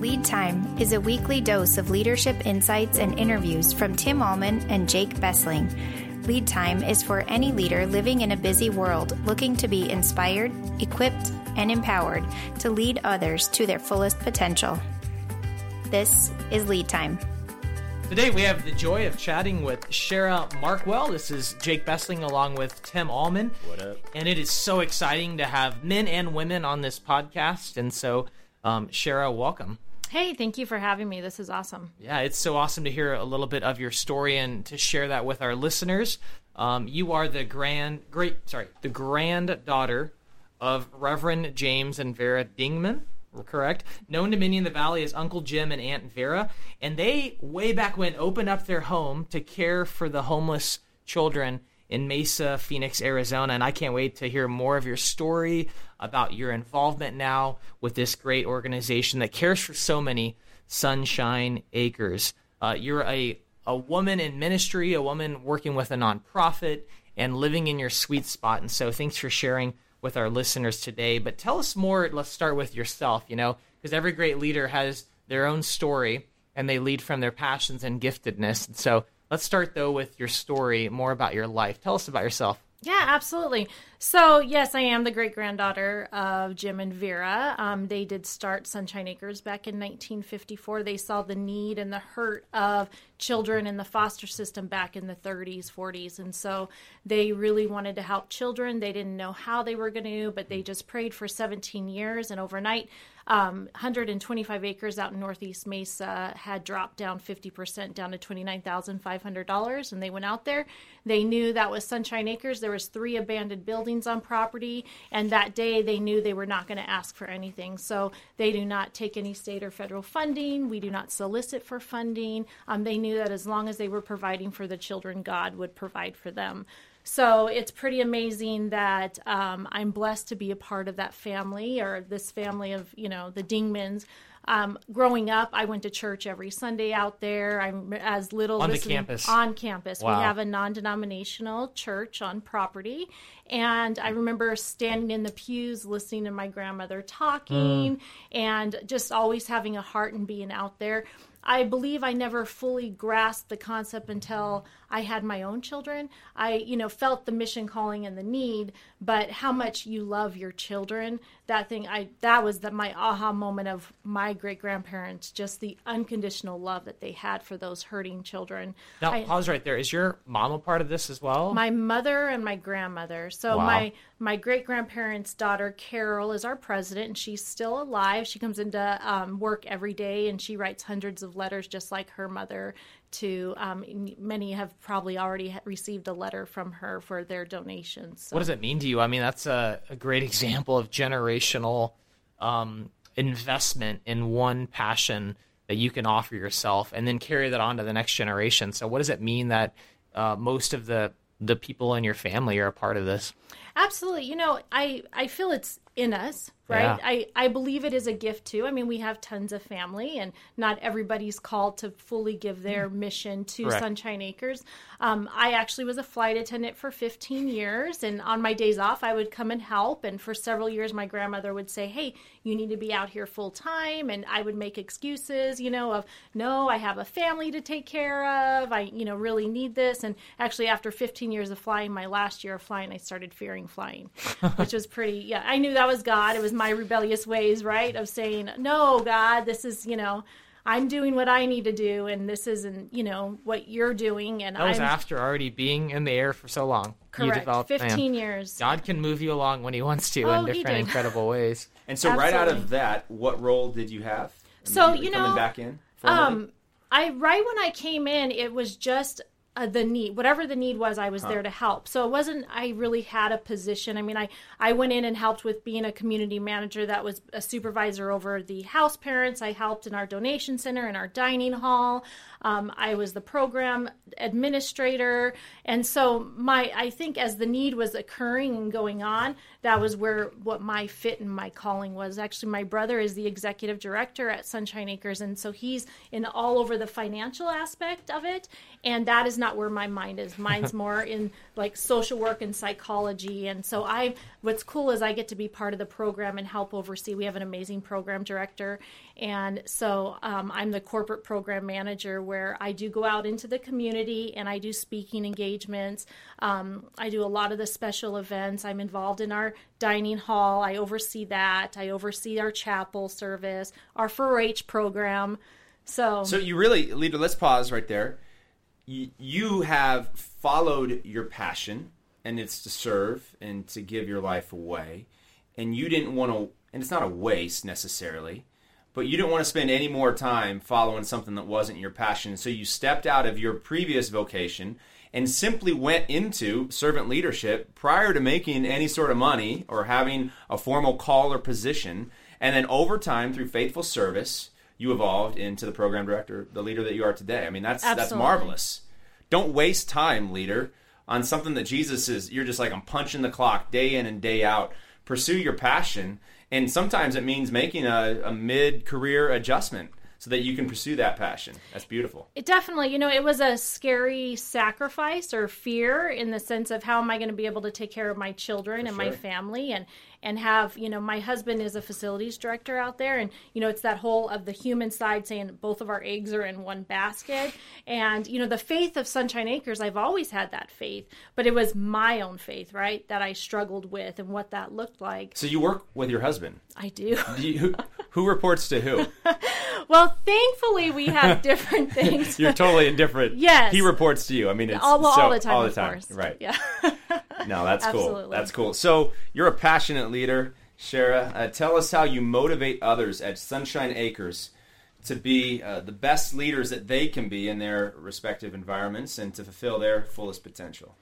Lead Time is a weekly dose of leadership insights and interviews from Tim Allman and Jake Bessling. Lead Time is for any leader living in a busy world looking to be inspired, equipped, and empowered to lead others to their fullest potential. This is Lead Time. Today we have the joy of chatting with Shara Markwell. This is Jake Bessling along with Tim Allman. What up? And it is so exciting to have men and women on this podcast. And so, um, Shara, welcome. Hey, thank you for having me. This is awesome. Yeah, it's so awesome to hear a little bit of your story and to share that with our listeners. Um, you are the grand, great, sorry, the granddaughter of Reverend James and Vera Dingman correct? Known to many in the valley as Uncle Jim and Aunt Vera. And they, way back when, opened up their home to care for the homeless children in Mesa, Phoenix, Arizona. And I can't wait to hear more of your story about your involvement now with this great organization that cares for so many Sunshine Acres. Uh, you're a, a woman in ministry, a woman working with a nonprofit, and living in your sweet spot. And so thanks for sharing with our listeners today. But tell us more. Let's start with yourself, you know, because every great leader has their own story and they lead from their passions and giftedness. so let's start, though, with your story, more about your life. Tell us about yourself. Yeah, absolutely. So, yes, I am the great granddaughter of Jim and Vera. Um, they did start Sunshine Acres back in 1954. They saw the need and the hurt of children in the foster system back in the 30s, 40s. And so they really wanted to help children. They didn't know how they were going to, but they just prayed for 17 years. And overnight, um, 125 acres out in Northeast Mesa had dropped down 50% down to $29,500. And they went out there. They knew that was Sunshine Acres. There was three abandoned buildings on property. And that day they knew they were not going to ask for anything. So they do not take any state or federal funding. We do not solicit for funding. Um, they knew that as long as they were providing for the children, God would provide for them. So it's pretty amazing that um, I'm blessed to be a part of that family or this family of, you know, the Dingmans. Um, growing up, I went to church every Sunday out there. I'm as little on the campus. On campus, wow. we have a non-denominational church on property, and I remember standing in the pews, listening to my grandmother talking, mm. and just always having a heart and being out there. I believe I never fully grasped the concept until I had my own children. I, you know, felt the mission calling and the need, but how much you love your children, that thing I that was the, my aha moment of my great grandparents, just the unconditional love that they had for those hurting children. Now, I, pause right there. Is your mom a part of this as well? My mother and my grandmother. So wow. my my great grandparents' daughter Carol is our president, and she's still alive. She comes into um, work every day, and she writes hundreds of letters, just like her mother to um, many have probably already received a letter from her for their donations. So. What does it mean to you? I mean, that's a, a great example of generational um, investment in one passion that you can offer yourself and then carry that on to the next generation. So, what does it mean that uh, most of the the people in your family are a part of this? Absolutely. You know, I I feel it's in us right yeah. i i believe it is a gift too i mean we have tons of family and not everybody's called to fully give their mission to Correct. sunshine acres um, i actually was a flight attendant for 15 years and on my days off i would come and help and for several years my grandmother would say hey you need to be out here full time and i would make excuses you know of no i have a family to take care of i you know really need this and actually after 15 years of flying my last year of flying i started fearing flying which was pretty yeah i knew that was God. It was my rebellious ways, right? Of saying, no, God, this is, you know, I'm doing what I need to do, and this isn't, you know, what you're doing. And that was I'm, after already being in the air for so long. Correct. Developed, 15 man, years. God can move you along when He wants to oh, in different incredible ways. And so, Absolutely. right out of that, what role did you have? So you coming know, back in. Formally? Um, I right when I came in, it was just uh, the need whatever the need was i was Huh. there to help. So it wasn't i really had a position. I mean i i went in and helped with being a community manager that was a supervisor over the house parents. I helped in our donation center in our dining hall um, i was the program administrator and so my i think as the need was occurring and going on that was where what my fit and my calling was actually my brother is the executive director at sunshine acres and so he's in all over the financial aspect of it and that is not not where my mind is. Mine's more in like social work and psychology. And so I, what's cool is I get to be part of the program and help oversee. We have an amazing program director, and so um, I'm the corporate program manager where I do go out into the community and I do speaking engagements. Um, I do a lot of the special events. I'm involved in our dining hall. I oversee that. I oversee our chapel service, our 4-H program. So, So you really, leader. Let's pause right there. You, you have followed your passion, and it's to serve and to give your life away, and you didn't want to. And it's not a waste necessarily, but you didn't want to spend any more time following something that wasn't your passion. So you stepped out of your previous vocation and simply went into servant leadership prior to making any sort of money or having a formal call or position. And then over time, through faithful service, you evolved into the program director, the leader that you are today. I mean, that's that's marvelous. Don't waste time, leader, on something that Jesus is. You're just like I'm punching the clock day in and day out. Pursue your passion, and sometimes it means making a, a mid-career adjustment so that you can pursue that passion. That's beautiful. It definitely, you know, it was a scary sacrifice or fear in the sense of how am I going to be able to take care of my children and my family and and have, you know, my husband is a facilities director out there and you know, it's that whole of the human side saying both of our eggs are in one basket and you know, the faith of Sunshine Acres, I've always had that faith, but it was my own faith, right, that I struggled with and what that looked like. So you work with your husband. I do. Do you, who, who reports to who? well, thankfully we have different things. You're totally indifferent. Yes. He reports to you. I mean, it's all, well, so- all the time, All the time. course. Right. Yeah. No, that's cool. Absolutely. That's cool. So you're a passionate leader, Shara. Uh, tell us how you motivate others at Sunshine Acres to be uh, the best leaders that they can be in their respective environments and to fulfill their fullest potential.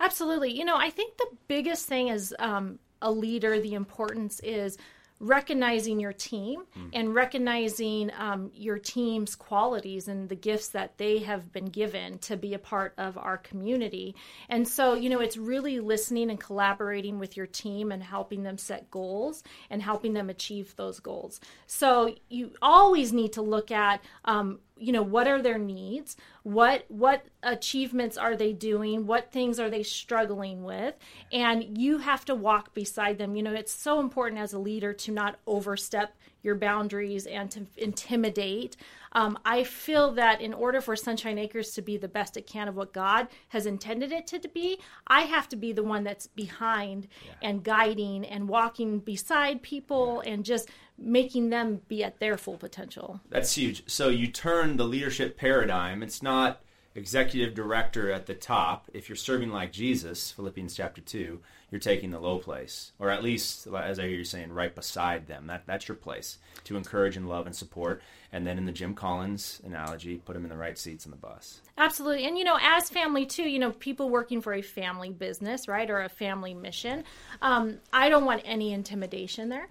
Absolutely. You know, I think the biggest thing as um, a leader, the importance is recognizing your team and recognizing um, your team's qualities and the gifts that they have been given to be a part of our community. And so, you know, it's really listening and collaborating with your team and helping them set goals and helping them achieve those goals. So, you always need to look at, um, you know what are their needs? What what achievements are they doing? What things are they struggling with? And you have to walk beside them. You know it's so important as a leader to not overstep your boundaries and to intimidate um, i feel that in order for sunshine acres to be the best it can of what god has intended it to be i have to be the one that's behind and guiding and walking beside people and just making them be at their full potential That's huge. So you turn the leadership paradigm. It's not executive director at the top. If you're serving like Jesus, Philippians chapter 2, you're taking the low place. Or at least, as I hear you saying, right beside them. That, that's your place to encourage and love and support. And then in the Jim Collins analogy, put them in the right seats on the bus. Absolutely. And, you know, as family, too, you know, people working for a family business, right, or a family mission, um, I don't want any intimidation there.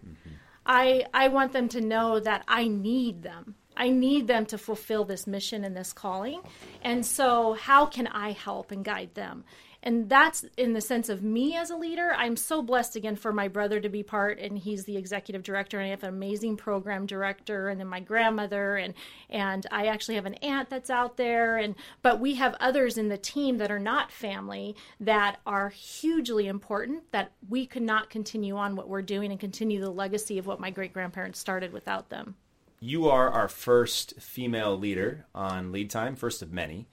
I, I want them to know that I need them. I need them to fulfill this mission and this calling. And so, how can I help and guide them? And that's in the sense of me as a leader. I'm so blessed again for my brother to be part, and he's the executive director, and I have an amazing program director, and then my grandmother, and and I actually have an aunt that's out there, and but we have others in the team that are not family that are hugely important. That we could not continue on what we're doing and continue the legacy of what my great grandparents started without them. You are our first female leader on Lead Time, first of many.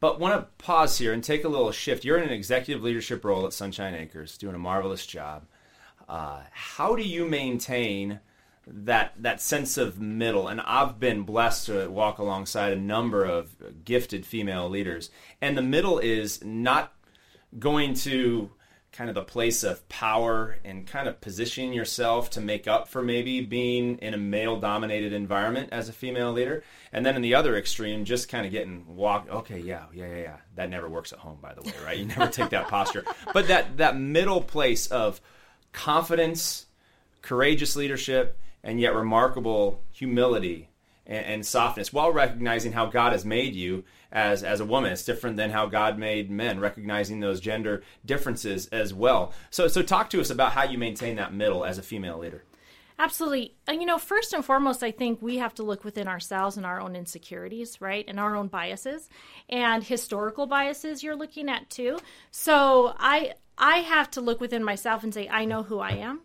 But want to pause here and take a little shift. You're in an executive leadership role at Sunshine Acres, doing a marvelous job. Uh, how do you maintain that that sense of middle? And I've been blessed to walk alongside a number of gifted female leaders, and the middle is not going to kind of the place of power and kind of positioning yourself to make up for maybe being in a male dominated environment as a female leader. And then in the other extreme just kind of getting walk okay yeah yeah yeah yeah. That never works at home by the way right? You never take that posture. But that that middle place of confidence courageous leadership and yet remarkable humility and, and softness while recognizing how God has made you as as a woman. It's different than how God made men, recognizing those gender differences as well. So so talk to us about how you maintain that middle as a female leader. Absolutely. And, you know, first and foremost, I think we have to look within ourselves and our own insecurities, right? And our own biases and historical biases you're looking at too. So I I have to look within myself and say, I know who I am.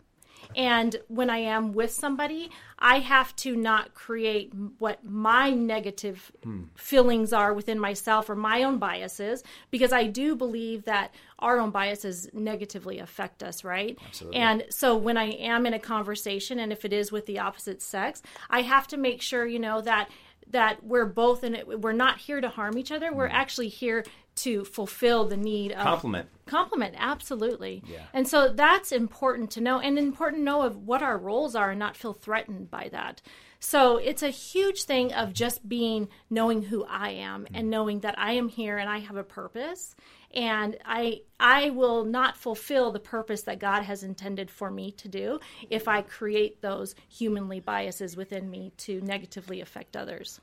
And when I am with somebody, I have to not create what my negative hmm. feelings are within myself or my own biases, because I do believe that our own biases negatively affect us, right? Absolutely. And so when I am in a conversation, and if it is with the opposite sex, I have to make sure, you know, that that we're both in it we're not here to harm each other we're hmm. actually here to fulfill the need of compliment compliment absolutely yeah. and so that's important to know and important to know of what our roles are and not feel threatened by that so it's a huge thing of just being knowing who i am mm-hmm. and knowing that i am here and i have a purpose and i i will not fulfill the purpose that god has intended for me to do if i create those humanly biases within me to negatively affect others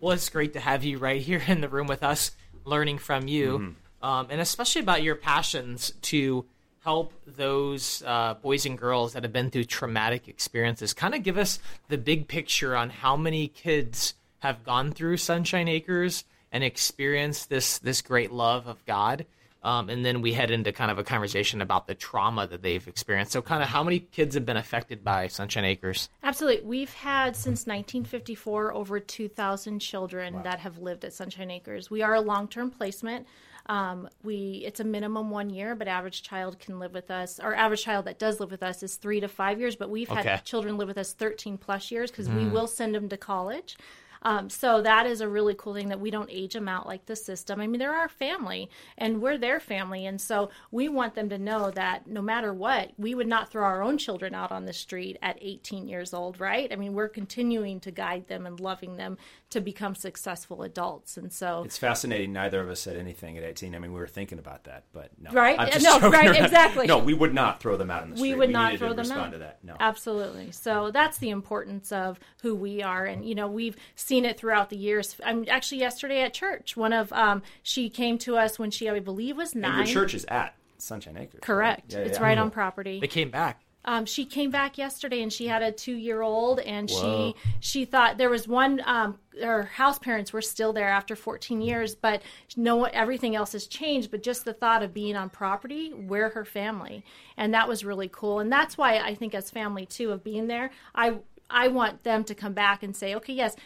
well it's great to have you right here in the room with us learning from you, mm-hmm. um, and especially about your passions to help those uh, boys and girls that have been through traumatic experiences. Kind of give us the big picture on how many kids have gone through Sunshine Acres and experience this this great love of God. Um, and then we head into kind of a conversation about the trauma that they've experienced. So, kind of how many kids have been affected by Sunshine Acres? Absolutely. We've had since 1954 over 2,000 children wow. that have lived at Sunshine Acres. We are a long term placement. Um, we it's a minimum one year, but average child can live with us. Our average child that does live with us is three to five years, but we've had children live with us 13 plus years because mm. we will send them to college. Um, so that is a really cool thing that we don't age them out like the system. I mean, they're our family and we're their family. And so we want them to know that no matter what, we would not throw our own children out on the street at 18 years old, right? I mean, we're continuing to guide them and loving them to become successful adults. And so it's fascinating. Neither of us said anything at 18. I mean, we were thinking about that, but no. Right? no, right, around. exactly. No, we would not throw them out on the street. We would we not throw them out. To that. No. Absolutely. So that's the importance of who we are. And, you know, we've seen it throughout the years. I'm actually yesterday at church. One of um, she came to us when she I believe was nine. And your church is at Sunshine Acres. Correct. Right? Yeah, it's yeah. right on property. They came back. Um, she came back yesterday and she had a two year old and Whoa. she she thought there was one um, her house parents were still there after 14 years but no everything else has changed but just the thought of being on property we're her family and that was really cool and that's why I think as family too of being there I I want them to come back and say okay yes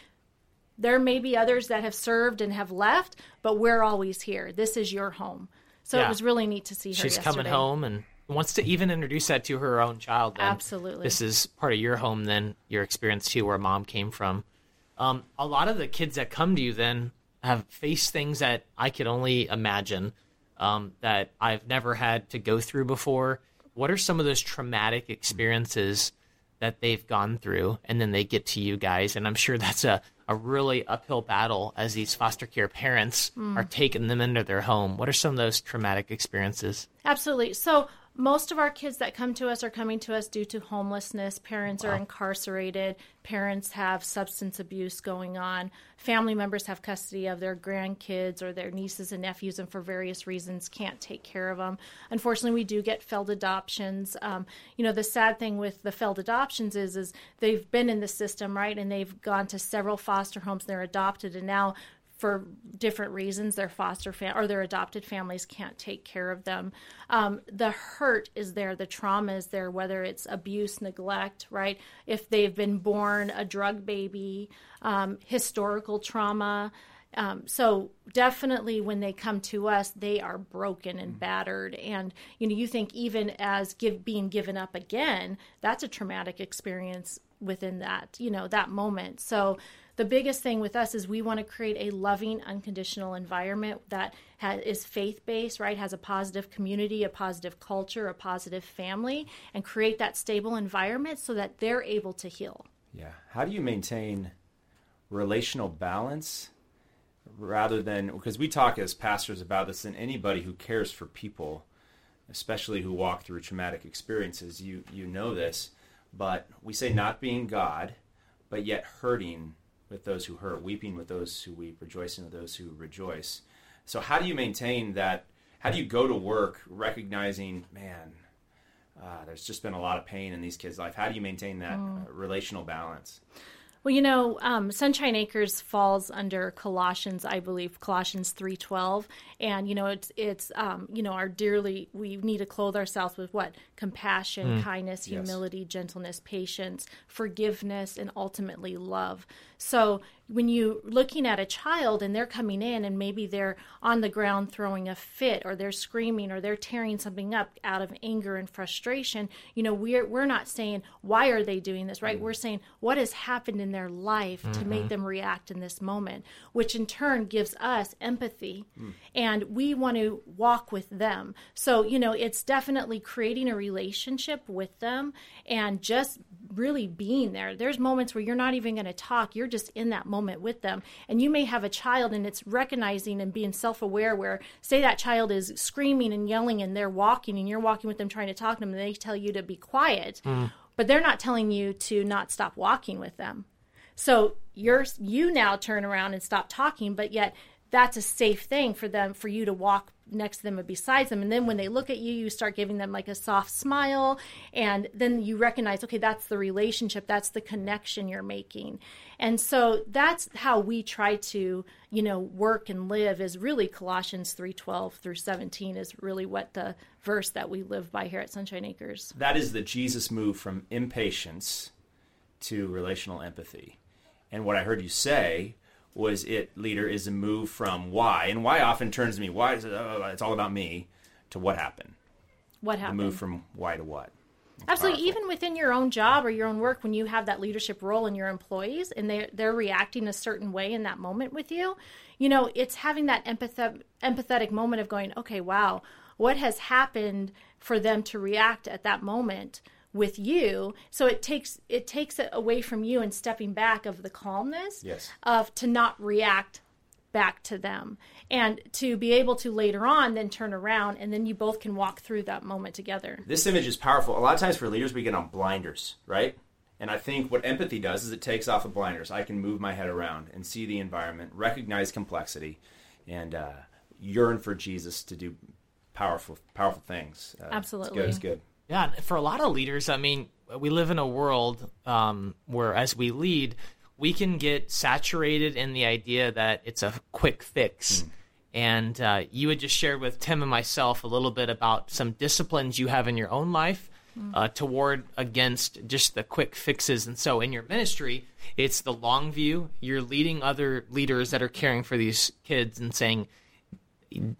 there may be others that have served and have left, but we're always here. This is your home. So yeah. it was really neat to see her. She's yesterday. coming home and wants to even introduce that to her own child. Then. Absolutely. This is part of your home, then your experience too, where mom came from. Um, a lot of the kids that come to you then have faced things that I could only imagine um, that I've never had to go through before. What are some of those traumatic experiences that they've gone through, and then they get to you guys? And I'm sure that's a a really uphill battle as these foster care parents mm. are taking them into their home. What are some of those traumatic experiences? Absolutely. So, most of our kids that come to us are coming to us due to homelessness. Parents wow. are incarcerated. Parents have substance abuse going on. Family members have custody of their grandkids or their nieces and nephews, and for various reasons can't take care of them. Unfortunately, we do get failed adoptions. Um, you know, the sad thing with the failed adoptions is, is they've been in the system, right, and they've gone to several foster homes. They're adopted, and now for different reasons their foster fam- or their adopted families can't take care of them. Um, the hurt is there the trauma is there whether it's abuse neglect right? If they've been born a drug baby um, historical trauma um, so definitely when they come to us they are broken and battered. And you know you think even as give, being given up again that's a traumatic experience within that you know that moment. So the biggest thing with us is we want to create a loving, unconditional environment that has, is faith based, right? Has a positive community, a positive culture, a positive family, and create that stable environment so that they're able to heal. Yeah. How do you maintain relational balance rather than because we talk as pastors about this and anybody who cares for people especially who walk through traumatic experiences you you know this but we say not being god but yet hurting with those who hurt, weeping with those who weep, rejoicing with those who rejoice. So, how do you maintain that? How do you go to work recognizing, man, uh, there's just been a lot of pain in these kids' life. How do you maintain that uh, relational balance? Well, you know, um, Sunshine Acres falls under Colossians, I believe, Colossians three twelve, and you know, it's it's um, you know, our dearly we need to clothe ourselves with what compassion, kindness, Yes. humility, gentleness, patience, forgiveness, and ultimately love. So when you looking at a child and they're coming in and maybe they're on the ground throwing a fit or they're screaming or they're tearing something up out of anger and frustration, you know, we're we're not saying why are they doing this, right? Mm-hmm. We're saying what has happened in their life to make mm-hmm. them react in this moment, which in turn gives us empathy mm. and we want to walk with them. So, you know, it's definitely creating a relationship with them and just really being there. There's moments where you're not even going to talk, you're just in that moment with them. And you may have a child and it's recognizing and being self aware where, say, that child is screaming and yelling and they're walking and you're walking with them trying to talk to them and they tell you to be quiet, hmm. but they're not telling you to not stop walking with them. So you're you now turn around and stop talking, but yet that's a safe thing for them for you to walk next to them and besides them. And then when they look at you, you start giving them like a soft smile, and then you recognize, okay, that's the relationship, that's the connection you're making. And so that's how we try to, you know, work and live is really Colossians three twelve through seventeen is really what the verse that we live by here at Sunshine Acres. That is the Jesus move from impatience to relational empathy. And what I heard you say was it, leader, is a move from why, and why often turns to me, why is it, oh, it's all about me, to what happened. What The happened? move from why to what. Absolutely. powerful. Even within your own job or your own work, when you have that leadership role in your employees and they're, they're reacting a certain way in that moment with you, you know, it's having that empath- empathetic moment of going, okay, wow, what has happened for them to react at that moment with you so it takes it takes it away from you and stepping back of the calmness Yes. of to not react back to them and to be able to later on then turn around and then you both can walk through that moment together This image is powerful. A lot of times for leaders, we get on blinders, right? And I think what empathy does is it takes off the blinders. I can move my head around and see the environment, recognize complexity, and uh, yearn for Jesus to do powerful, powerful things. Uh, Absolutely. it's good. It's good. Yeah, for a lot of leaders, I mean, we live in a world um, where, as we lead, we can get saturated in the idea that it's a quick fix. And uh, you had just shared with Tim and myself a little bit about some disciplines you have in your own life uh, toward against just the quick fixes. And so, in your ministry, it's the long view. You're leading other leaders that are caring for these kids and saying,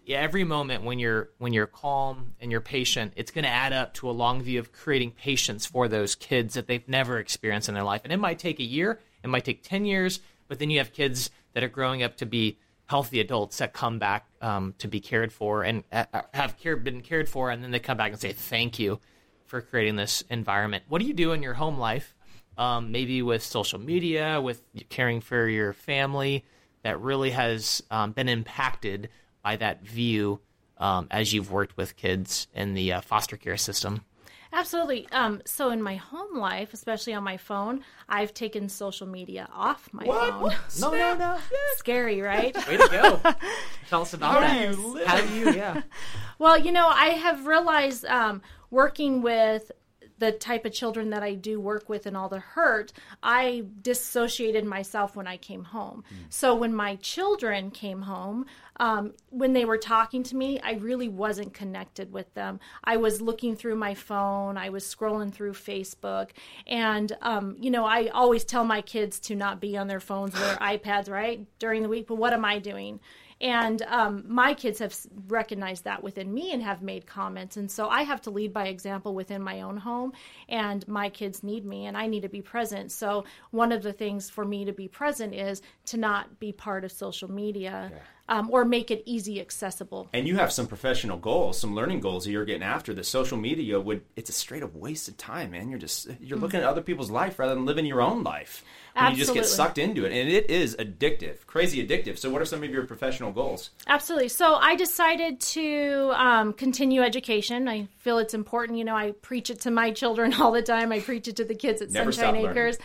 every moment when you're when you're calm and you're patient it's going to add up to a long view of creating patience for those kids that they've never experienced in their life. And it might take a year it might take 10 years but then you have kids that are growing up to be healthy adults that come back um, to be cared for and uh, have care, been cared for and then they come back and say thank you for creating this environment. What do you do in your home life um, maybe with social media with caring for your family that really has um, been impacted by that view um, as you've worked with kids in the uh, foster care system. Absolutely. Um, so in my home life, especially on my phone, I've taken social media off my phone. What? No, no, no. Scary, right? Way to go. Tell us about How do that. you live? How do you, yeah. well, you know, I have realized um, working with the type of children that I do work with and all the hurt, I dissociated myself when I came home. So when my children came home, um, when they were talking to me, I really wasn't connected with them. I was looking through my phone, I was scrolling through Facebook, and um, you know, I always tell my kids to not be on their phones or their iPads right during the week. But what am I doing? And um, my kids have recognized that within me and have made comments. And so I have to lead by example within my own home. And my kids need me and I need to be present. So one of the things for me to be present is to not be part of social media um, or make it easy accessible. And you have some professional goals, some learning goals that you're getting after. The social media would it's a straight up waste of time, man. You're just you're looking at other people's life rather than living your own life. And you just get sucked into it. And it is addictive, crazy addictive. So what are some of your professional goals? Absolutely. So I decided to um, continue education. I feel it's important. You know, I preach it to my children all the time. I preach it to the kids at Never Sunshine Acres. learning.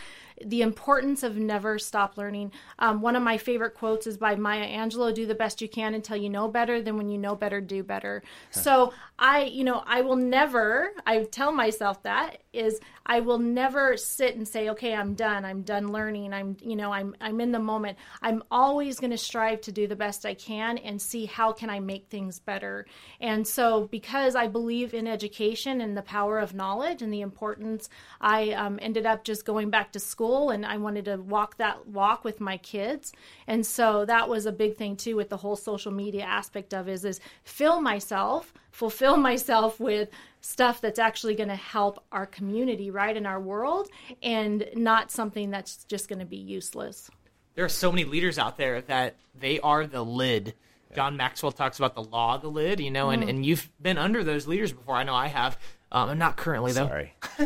The importance of never stop learning. Um, one of my favorite quotes is by Maya Angelou do the best you can until you know better. Then, when you know better, do better. So, I, you know, I will never, I tell myself that is I will never sit and say, okay, I'm done. I'm done learning. I'm, you know, I'm, I'm in the moment. I'm always going to strive to do the best I can and see how can I make things better. And so, because I believe in education and the power of knowledge and the importance, I um, ended up just going back to school and I wanted to walk that walk with my kids. And so that was a big thing too with the whole social media aspect of is is fill myself, fulfill myself with stuff that's actually going to help our community, right, in our world, and not something that's just going to be useless. There are so many leaders out there that they are the lid. John Maxwell talks about the law of the lid, you know, and, mm-hmm. and you've been under those leaders before. I know I have. Um, not currently though. Sorry.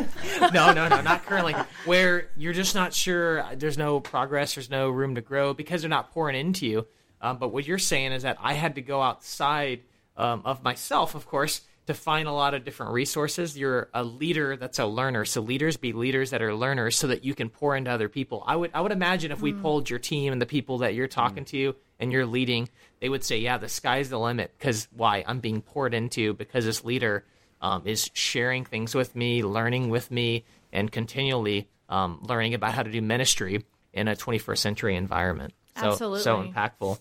no, no, no, not currently. Where you're just not sure. There's no progress. There's no room to grow because they're not pouring into you. Um, but what you're saying is that I had to go outside um, of myself, of course, to find a lot of different resources. You're a leader that's a learner. So leaders be leaders that are learners so that you can pour into other people. I would I would imagine if we polled your team and the people that you're talking to and you're leading, they would say, "Yeah, the sky's the limit." Because why? I'm being poured into because this leader um, is sharing things with me, learning with me, and continually um, learning about how to do ministry in a 21st century environment. So so impactful.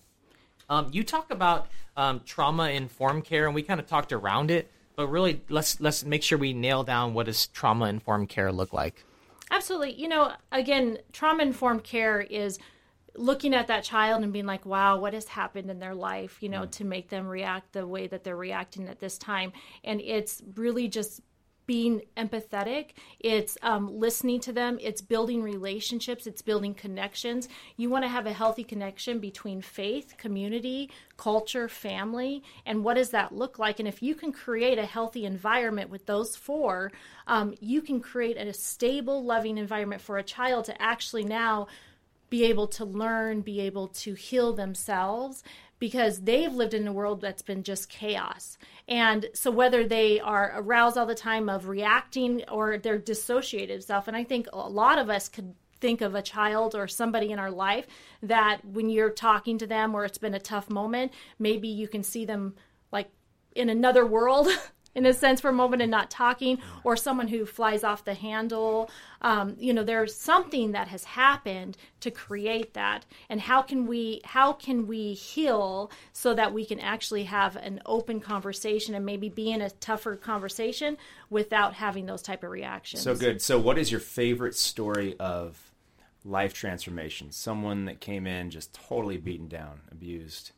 Um, you talk about um, trauma informed care, and we kind of talked around it, but really let's let's make sure we nail down what does trauma informed care look like. Absolutely. You know, again, trauma informed care is looking at that child and being like, wow, what has happened in their life, you know, to make them react the way that they're reacting at this time. And it's really just being empathetic. It's um, listening to them. It's building relationships. It's building connections. You want to have a healthy connection between faith community culture family and what does that look like? And if you can create a healthy environment with those four um, you can create a stable loving environment for a child to actually now be able to learn, be able to heal themselves because they've lived in a world that's been just chaos. And so whether they are aroused all the time of reacting or they're dissociated self, and I think a lot of us could think of a child or somebody in our life that when you're talking to them or it's been a tough moment, maybe you can see them like in another world in a sense for a moment and not talking or someone who flies off the handle um, you know there's something that has happened to create that and how can we how can we heal so that we can actually have an open conversation and maybe be in a tougher conversation without having those type of reactions So good. So, what is your favorite story of life transformation? Someone that came in just totally beaten down, abused,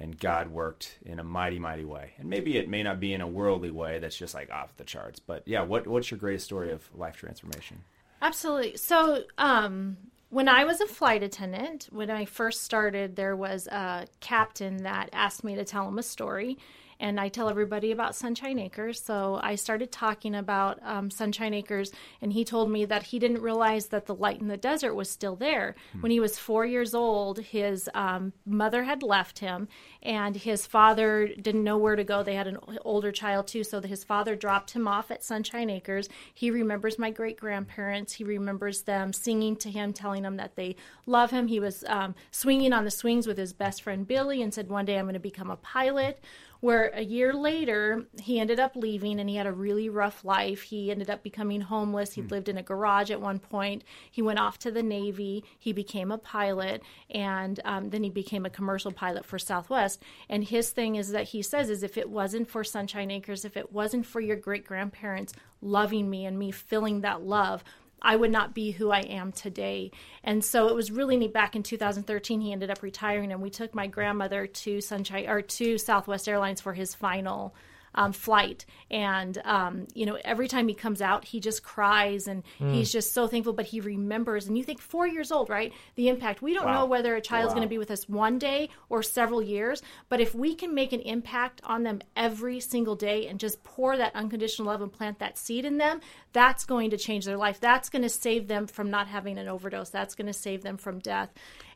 and God worked in a mighty, mighty way. And maybe it may not be in a worldly way that's just like off the charts. But yeah, what what's your greatest story of life transformation? Absolutely. So, um, when I was a flight attendant, when I first started, there was a captain that asked me to tell him a story. And I tell everybody about Sunshine Acres. So I started talking about um, Sunshine Acres, and he told me that he didn't realize that the light in the desert was still there. When he was four years old, his um, mother had left him, and his father didn't know where to go. They had an older child too, so his father dropped him off at Sunshine Acres. He remembers my great grandparents. He remembers them singing to him, telling him that they love him. He was um, swinging on the swings with his best friend Billy and said, One day I'm going to become a pilot. Where a year later, he ended up leaving and he had a really rough life. He ended up becoming homeless. He lived in a garage at one point. He went off to the Navy. He became a pilot and um, then he became a commercial pilot for Southwest. And his thing is that he says is if it wasn't for Sunshine Acres, if it wasn't for your great grandparents loving me and me feeling that love, I would not be who I am today. And so it was really neat. Back in 2013, he ended up retiring, and we took my grandmother to Sunshine or to Southwest Airlines for his final um, flight. And um, you know, every time he comes out, he just cries, and he's just so thankful. But he remembers, and you think four years old, right? The impact. We don't Wow. know whether a child's Wow. going to be with us one day or several years, but if we can make an impact on them every single day and just pour that unconditional love and plant that seed in them, that's going to change their life. That's going to save them from not having an overdose. That's going to save them from death.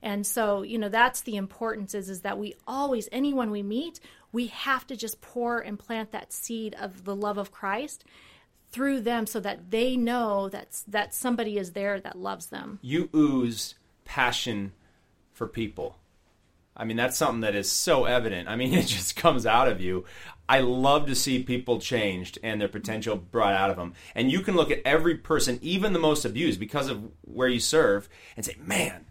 And so, you know, that's the importance is is that we always anyone we meet, we have to just pour and plant that seed of the love of Christ through them so that they know that that somebody is there that loves them. You ooze passion for people. I mean, that's something that is so evident. I mean, it just comes out of you. I love to see people changed and their potential brought out of them. And you can look at every person, even the most abused, because of where you serve, and say, man,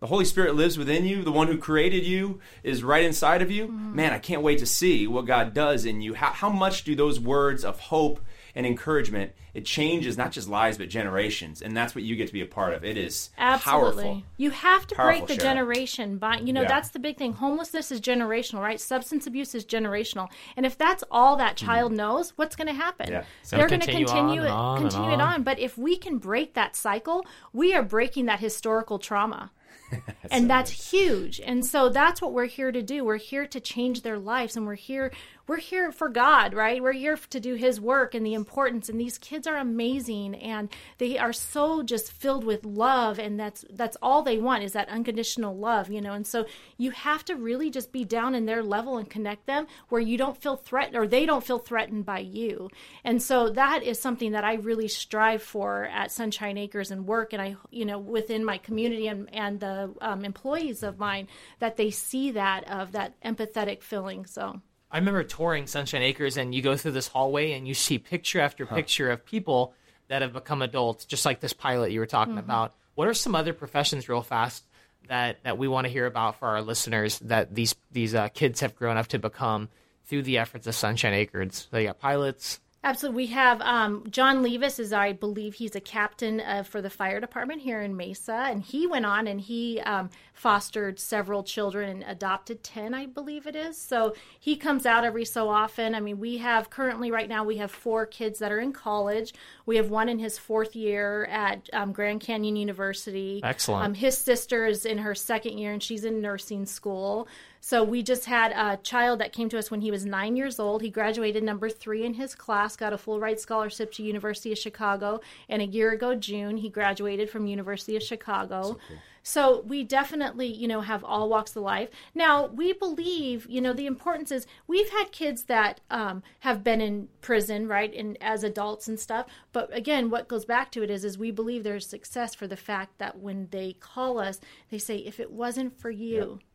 the Holy Spirit lives within you. The one who created you is right inside of you. Mm-hmm. Man, I can't wait to see what God does in you. How, how much do those words of hope and encouragement, it changes not just lives but generations, and that's what you get to be a part of. It is absolutely. Powerful. You have to powerful, break the generation. By you know yeah. that's the big thing. Homelessness is generational, right? Substance abuse is generational, and if that's all that hmm. child mm. knows, what's going to happen? Yeah. They're going to continue it, on continue it on. But if we can break that cycle, we are breaking that historical trauma. and so that's huge. And so that's what we're here to do. We're here to change their lives and we're here we're here for God, right? We're here to do His work and the importance. And these kids are amazing, and they are so just filled with love, and that's that's all they want is that unconditional love, you know. And so you have to really just be down in their level and connect them where you don't feel threatened or they don't feel threatened by you. And so that is something that I really strive for at Sunshine Acres and work, and I, you know, within my community and and the um, employees of mine that they see that of that empathetic feeling. So. I remember touring Sunshine Acres, and you go through this hallway, and you see picture after picture of people that have become adults, just like this pilot you were talking mm-hmm. about. What are some other professions, real fast, that that we want to hear about for our listeners that these these uh, kids have grown up to become through the efforts of Sunshine Acres? So you got pilots, Absolutely. We have um, John Levis is I believe he's a captain uh, for the fire department here in Mesa, and he went on and he um, fostered several children and adopted ten, I believe it is. So he comes out every so often. I mean, we have currently right now we have four kids that are in college. We have one in his fourth year at um, Grand Canyon University. Excellent. Um, his sister is in her second year and she's in nursing school. So we just had a child that came to us when he was nine years old. He graduated number three in his class, got a full ride scholarship to University of Chicago, and a year ago June he graduated from University of Chicago. So, cool. so we definitely, you know, have all walks of life. Now we believe, you know, the importance is we've had kids that um, have been in prison, right, and as adults and stuff. But again, what goes back to it is, is we believe there's success for the fact that when they call us, they say, if it wasn't for you. Yep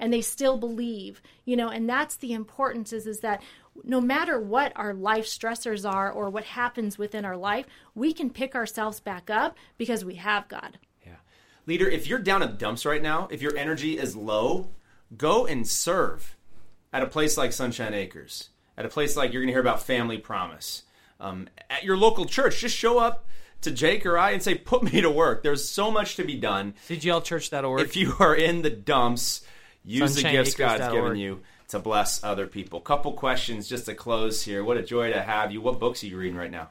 and they still believe you know and that's the importance is is that no matter what our life stressors are or what happens within our life we can pick ourselves back up because we have god yeah leader if you're down in dumps right now if your energy is low go and serve at a place like sunshine acres at a place like you're going to hear about family promise um, at your local church just show up to Jake or I and say, put me to work. There's so much to be done. CGLchurch.org. If you are in the dumps, Use the gifts God's given you to bless other people. Couple questions just to close here. What a joy to have you. What books are you reading right now?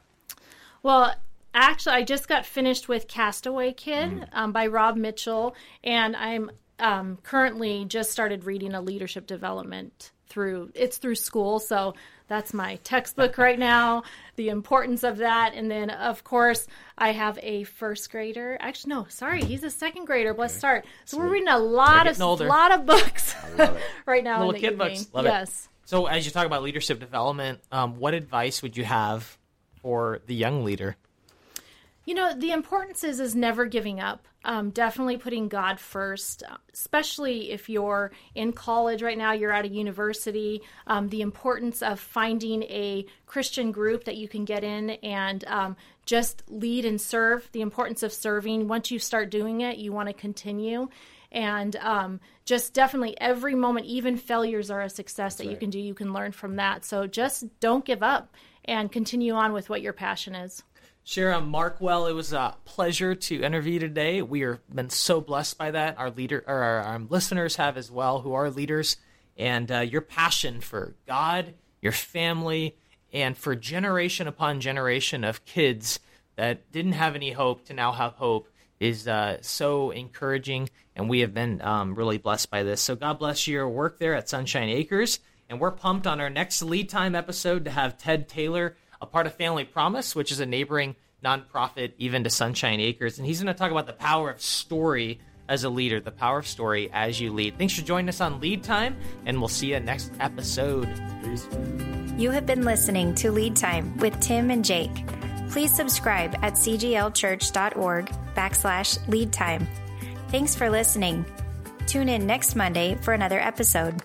Well, actually, I just got finished with Castaway Kid mm. um, by Rob Mitchell, and I'm um, currently just started reading a leadership development through it's through school so that's my textbook right now the importance of that and then of course i have a first grader actually no sorry he's a second grader bless okay. start so Sweet. we're reading a lot of older. lot of books right now little kid evening. books Love yes it. so as you talk about leadership development um, what advice would you have for the young leader you know, the importance is is never giving up. Um, definitely putting God first, especially if you're in college right now, you're at a university. Um, the importance of finding a Christian group that you can get in and um, just lead and serve. The importance of serving. Once you start doing it, you want to continue. And um, just definitely every moment, even failures are a success That's that right. you can do. You can learn from that. So just don't give up and continue on with what your passion is. Shara Markwell, it was a pleasure to interview today. We have been so blessed by that. Our leader, or our, our listeners have as well, who are leaders, and uh, your passion for God, your family, and for generation upon generation of kids that didn't have any hope to now have hope is uh, so encouraging, and we have been um, really blessed by this. So God bless your work there at Sunshine Acres, and we're pumped on our next lead time episode to have Ted Taylor a part of Family Promise, which is a neighboring nonprofit even to Sunshine Acres. And he's going to talk about the power of story as a leader, the power of story as you lead. Thanks for joining us on Lead Time, and we'll see you next episode. Peace. You have been listening to Lead Time with Tim and Jake. Please subscribe at cglchurch.org backslash lead time. Thanks for listening. Tune in next Monday for another episode.